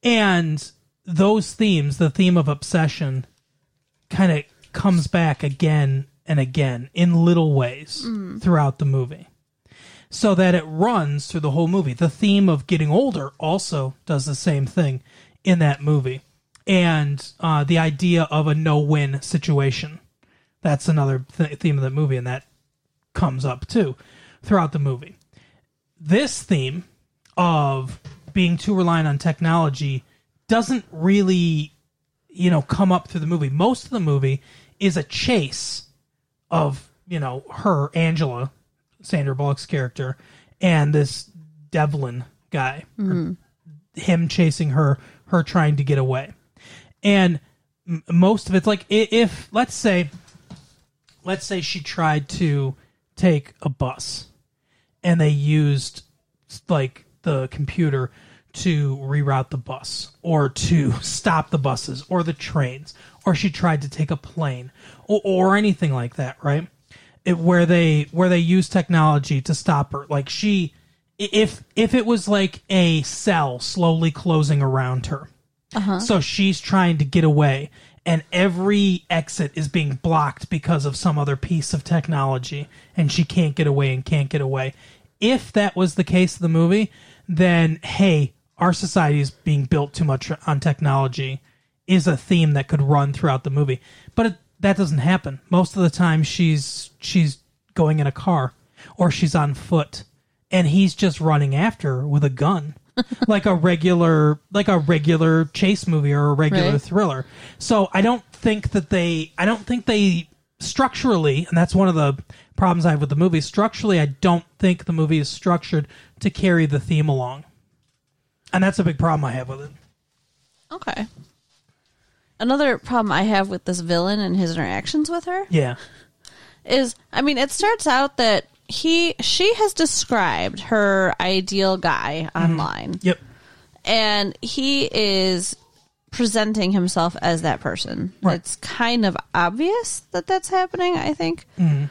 And those themes, the theme of obsession, kind of comes back again and again in little ways throughout the movie. So that it runs through the whole movie. The theme of getting older also does the same thing in that movie. And uh, the idea of a no win situation. That's another th- theme of the movie, and that comes up too throughout the movie. This theme of being too reliant on technology doesn't really, you know, come up through the movie. Most of the movie is a chase of, you know, her, Angela, Sandra Bullock's character, and this Devlin guy, or him chasing her, her trying to get away, and m- most of it's like if let's say, let's say she tried to take a bus, and they used like the computer to reroute the bus or to *laughs* stop the buses or the trains or she tried to take a plane or, or anything like that right? It, where they where they use technology to stop her. Like she if if it was like a cell slowly closing around her. Uh-huh. So she's trying to get away and every exit is being blocked because of some other piece of technology and she can't get away and can't get away. If that was the case of the movie then hey our society is being built too much on technology is a theme that could run throughout the movie. But it, that doesn't happen. Most of the time she's she's going in a car or she's on foot and he's just running after her with a gun *laughs* like a regular like a regular chase movie or a regular Right. thriller so i don't think that they i don't think they structurally and that's one of the problems i have with the movie structurally i don't think the movie is structured to carry the theme along and that's a big problem i have with it Okay. Another problem I have with this villain and his interactions with her yeah is I mean, it starts out that he she has described her ideal guy mm-hmm. online yep and he is presenting himself as that person. Right. It's kind of obvious that that's happening, I think. Mm-hmm.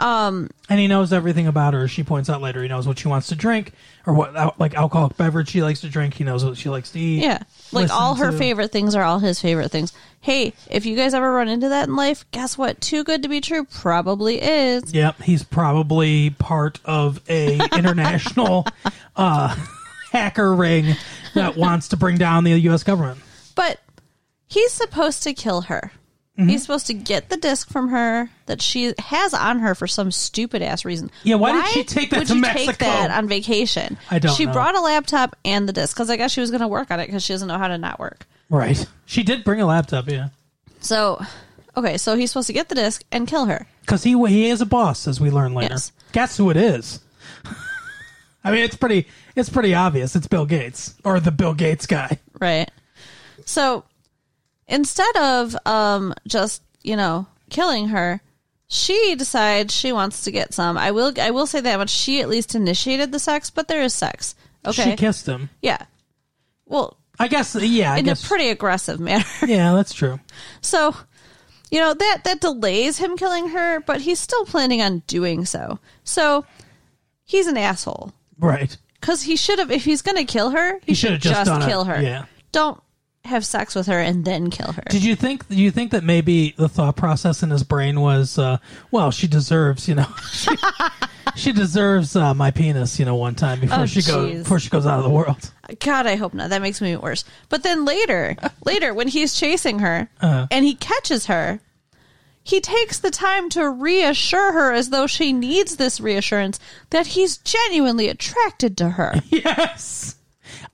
And he knows everything about her. She points out later he knows what she wants to drink or what like alcoholic beverage she likes to drink. He knows what she likes to eat. Yeah. Like all her to. favorite things are all his favorite things. Hey, if you guys ever run into that in life, guess what? Too good to be true probably is. Yep, he's probably part of a *laughs* international uh, hacker ring that wants to bring down the U.S. government. But he's supposed to kill her. Mm-hmm. He's supposed to get the disc from her that she has on her for some stupid ass reason. Yeah, why did she take that would to you Mexico? take that on vacation? I don't She know. brought a laptop and the disc because I guess she was going to work on it because she doesn't know how to not work. Right. She did bring a laptop, yeah, So, okay, so he's supposed to get the disc and kill her. because he he is a boss, as we learn later. Yes. Guess who it is? *laughs* I mean, it's pretty it's pretty obvious. It's Bill Gates or the Bill Gates guy. Right. So instead of um just, you know, killing her, she decides she wants to get some. I will I will say that much. She at least initiated the sex, but there is sex. Okay. She kissed him. yeah. Well, I guess. Yeah, I in guess. a pretty aggressive manner. *laughs* yeah, that's true. So, you know, that that delays him killing her, but he's still planning on doing so. So, he's an asshole. Right. Cuz he should have if he's going to kill her, he, He should just just, kill her. Yeah. Don't have sex with her and then kill her. Did you think? Do you think that maybe the thought process in his brain was, uh, well, she deserves, you know, *laughs* she, she deserves uh, my penis, you know, one time before Oh, she goes before she goes out of the world. God, I hope not. That makes me worse. But then later, *laughs* later when he's chasing her Uh-huh. and he catches her, he takes the time to reassure her as though she needs this reassurance that he's genuinely attracted to her. *laughs* Yes,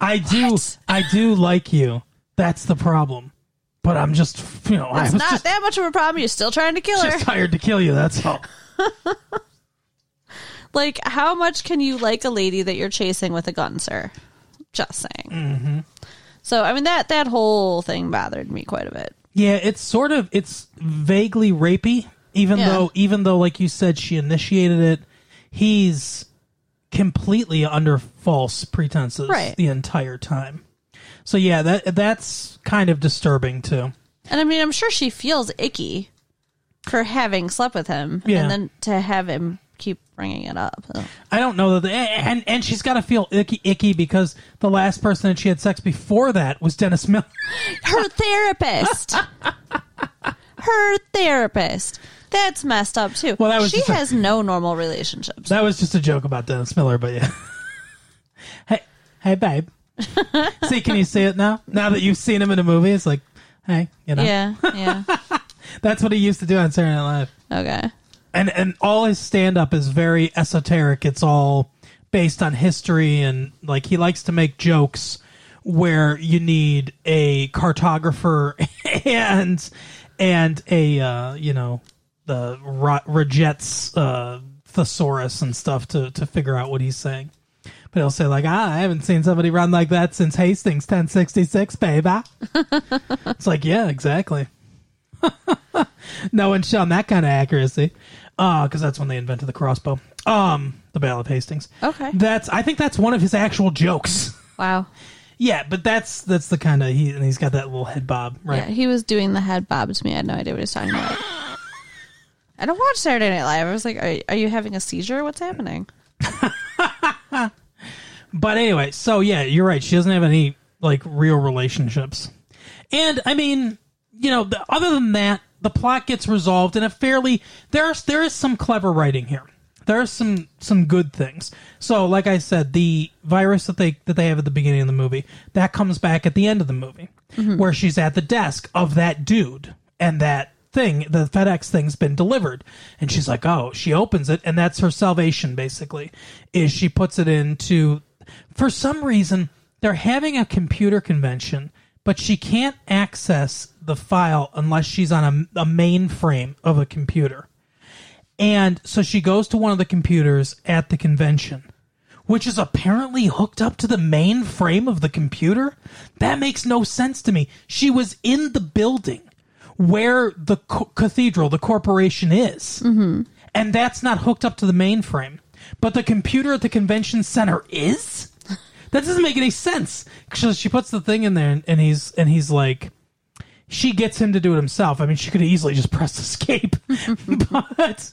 I do. I do like you. That's the problem. But I'm just, you know, I It's was not just, that much of a problem. You're still trying to kill her. just tired to kill you. That's all. *laughs* Like, how much can you like a lady that you're chasing with a gun, sir? Just saying. Mm-hmm. So, I mean that that whole thing bothered me quite a bit. Yeah, it's sort of it's vaguely rapey, even Yeah. though even though like you said she initiated it, he's completely under false pretenses Right. the entire time. So yeah, that that's kind of disturbing too. And I mean, I'm sure she feels icky for having slept with him, Yeah. and then to have him keep bringing it up. I don't know that, and and she's got to feel icky, icky because the last person that she had sex before that was Dennis Miller. *laughs* Her therapist, her therapist. That's messed up too. Well, that was she a- has no normal relationships. That was just a joke about Dennis Miller, but yeah. *laughs* hey, hey, babe. *laughs* see, can you see it now? Now that you've seen him in a movie, it's like, hey, you know, yeah, yeah. *laughs* that's what he used to do on Saturday Night Live. Okay. And and all his stand up is very esoteric. It's all based on history and like he likes to make jokes where you need a cartographer *laughs* and and a uh, you know the Roget's uh, thesaurus and stuff to to figure out what he's saying. He'll say like, ah, I haven't seen somebody run like that since Hastings 1066, baby. *laughs* it's like, yeah, exactly. *laughs* no one's shown that kind of accuracy. Uh, because that's when they invented the crossbow. Um, the Battle of Hastings. Okay. That's I think that's one of his actual jokes. Wow. *laughs* yeah, but that's that's the kind of he and he's got that little head bob, right? Yeah, he was doing the head bob to me. I had no idea what he was talking about. I don't watch Saturday Night Live. I was like, are, are you having a seizure? What's happening? But anyway, so yeah, you're right. She doesn't have any like real relationships. And I mean, you know, the, other than that, the plot gets resolved in a fairly there's there is some clever writing here. There are some some good things. So, like I said, the virus that they that they have at the beginning of the movie that comes back at the end of the movie, mm-hmm. where she's at the desk of that dude, and that thing, the FedEx thing's been delivered, and she's like, oh, she opens it, and that's her salvation. Basically, is she puts it into. For some reason, they're having a computer convention, but she can't access the file unless she's on a, a mainframe of a computer. And so she goes to one of the computers at the convention, which is apparently hooked up to the mainframe of the computer. That makes no sense to me. She was in the building where the co- cathedral, the corporation is. Mm-hmm. And that's not hooked up to the mainframe. But the computer at the convention center is? That doesn't make any sense. So she puts the thing in there and, and he's and he's like she gets him to do it himself. I mean, she could easily just pressed *laughs* escape, but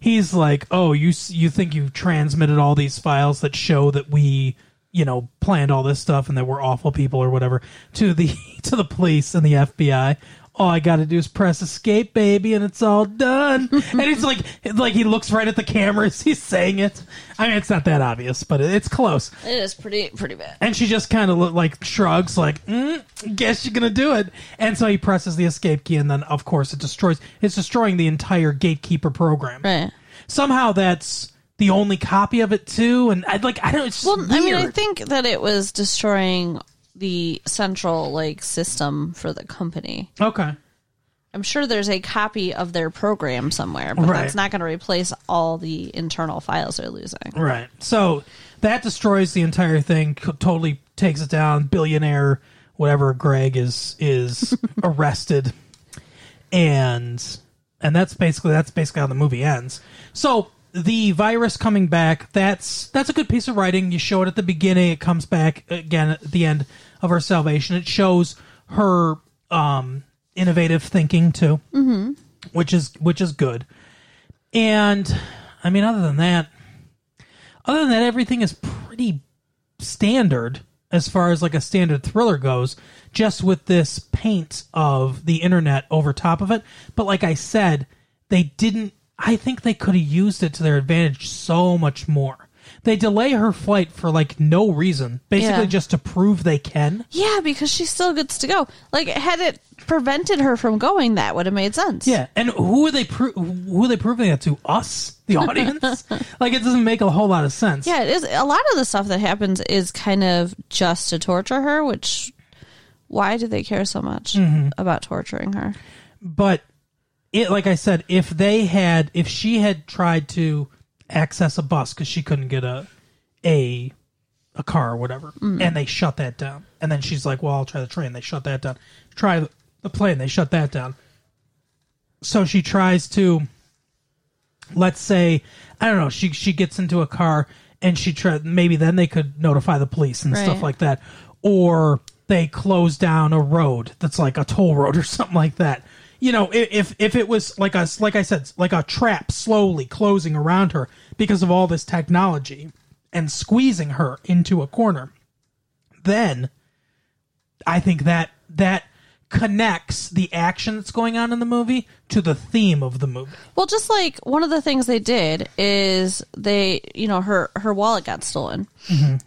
he's like, "Oh, you you think you've transmitted all these files that show that we, you know, planned all this stuff and that we're awful people or whatever to the *laughs* to the police and the FBI." All I got to do is press escape, baby, and it's all done. *laughs* and it's like, like he looks right at the camera as he's saying it. I mean, it's not that obvious, but it's close. It is pretty pretty bad. And she just kind of like shrugs, like, mm, "Guess you're gonna do it." And so he presses the escape key, and then of course it destroys. It's destroying the entire gatekeeper program. Right. Somehow that's the only copy of it too, and I'd like I don't. It's Well, I mean, I think that it was destroying the central like system for the company. okay. I'm sure there's a copy of their program somewhere, but Right. that's not going to replace all the internal files they're losing. Right. So that destroys the entire thing. co- Totally takes it down. Billionaire, whatever. Greg is is *laughs* arrested, and and that's basically that's basically how the movie ends. So the virus coming back. That's that's a good piece of writing. You show it at the beginning. It comes back again at the end of her salvation. It shows her um, innovative thinking too, mm-hmm. which is which is good. And I mean, other than that, other than that, everything is pretty standard as far as like a standard thriller goes, just with this paint of the internet over top of it. But like I said, they didn't. I think they could have used it to their advantage so much more. They delay her flight for like no reason, basically Yeah. just to prove they can. Yeah, because she still gets to go. Like, had it prevented her from going, that would have made sense. Yeah, and who are they? Pro- who are they proving that to? Us, the audience? *laughs* like it doesn't make a whole lot of sense. Yeah, it is. A lot of the stuff that happens is kind of just to torture her, which why do they care so much Mm-hmm. about torturing her? but it like i said if they had if she had tried to access a bus because she couldn't get a a a car or whatever mm. and they shut that down. And then she's like well i'll try the train. They shut that down. Try the, the plane. They shut that down. So she tries to let's say i don't know she she gets into a car and she try maybe then they could notify the police and stuff like that. Or they close down a road that's like a toll road *laughs* or something like that you know if if it was like a like i said like a trap slowly closing around her because of all this technology and squeezing her into a corner then i think that that connects the action that's going on in the movie to the theme of the movie. Well, just like one of the things they did is they, you know, her her wallet got stolen,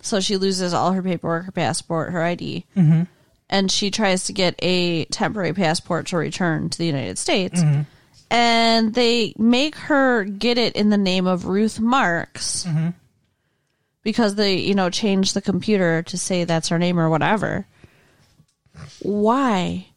so she loses all her paperwork, her passport, her ID, mm-hmm. And she tries to get a temporary passport to return to the United States. Mm-hmm. And they make her get it in the name of Ruth Marks mm-hmm. because they, you know, changed the computer to say that's her name or whatever. Why?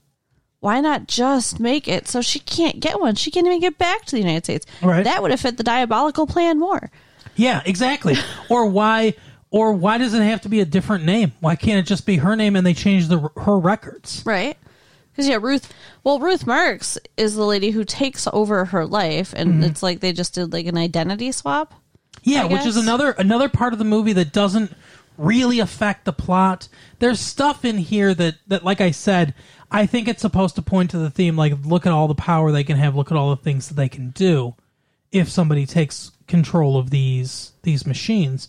Why not just make it so she can't get one? She can't even get back to the United States. Right. That would have fit the diabolical plan more. Yeah, exactly. *laughs* or why Or why does it have to be a different name? Why can't it just be her name and they change the her records? Right. Because yeah, Ruth. Well, Ruth Marks is the lady who takes over her life, and Mm-hmm. it's like they just did like an identity swap. Yeah, which is another another part of the movie that doesn't really affect the plot. There's stuff in here that that like I said, I think it's supposed to point to the theme like look at all the power they can have, look at all the things that they can do if somebody takes control of these these machines.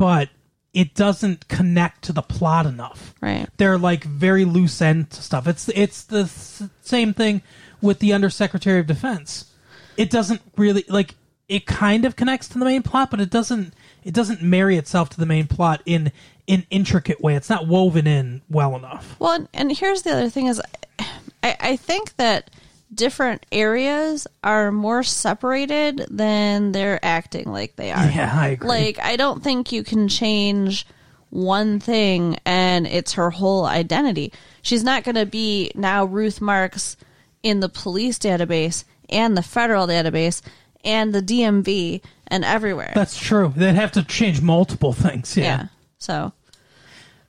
But it doesn't connect to the plot enough. Right. They're like very loose end stuff. It's it's the s- same thing with the Undersecretary of Defense. It doesn't really like it kind of connects to the main plot, but it doesn't it doesn't marry itself to the main plot in an intricate way. It's not woven in well enough. Well, and, and here's the other thing: is I, I think that different areas are more separated than they're acting like they are. Yeah, I agree. Like, I don't think you can change one thing and it's her whole identity. She's not going to be now Ruth Marks in the police database and the federal database and the DMV and everywhere. That's true. They'd have to change multiple things. Yeah. yeah. So,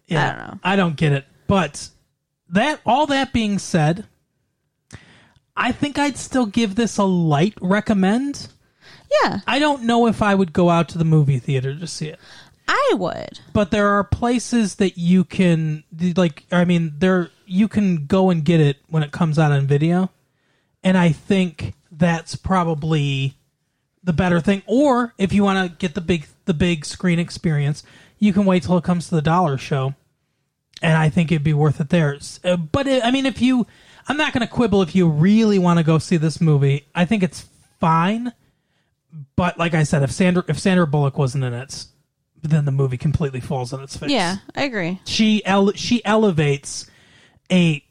Yeah. I don't know. I don't get it. But that all that being said, I think I'd still give this a light recommend. yeah, I don't know if I would go out to the movie theater to see it. I would. But there are places that you can like I mean there you can go and get it when it comes out on video. And I think that's probably the better thing or if you want to get the big the big screen experience, you can wait till it comes to the dollar show. And I think it'd be worth it there. Uh, But it, I mean if you I'm not going to quibble if you really want to go see this movie. I think it's fine. But like I said, if Sandra if Sandra Bullock wasn't in it, then the movie completely falls on its face. Yeah, I agree. she ele- she elevates a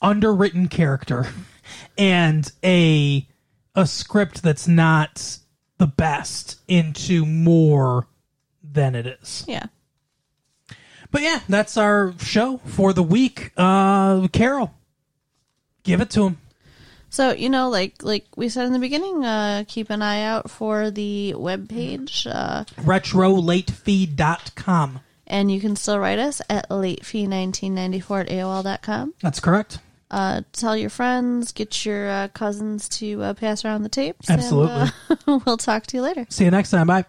underwritten character *laughs* and a a script that's not the best into more than it is. Yeah. But yeah, that's our show for the week. Uh, Carol, give it to him. So, you know, like like we said in the beginning, uh, keep an eye out for the webpage. Uh, RetroLateFeed.com. and you can still write us at latefee1994 at AOL.com. That's correct. Uh, tell your friends, get your uh, cousins to uh, pass around the tapes. Absolutely. And, uh, *laughs* we'll talk to you later. See you next time. Bye.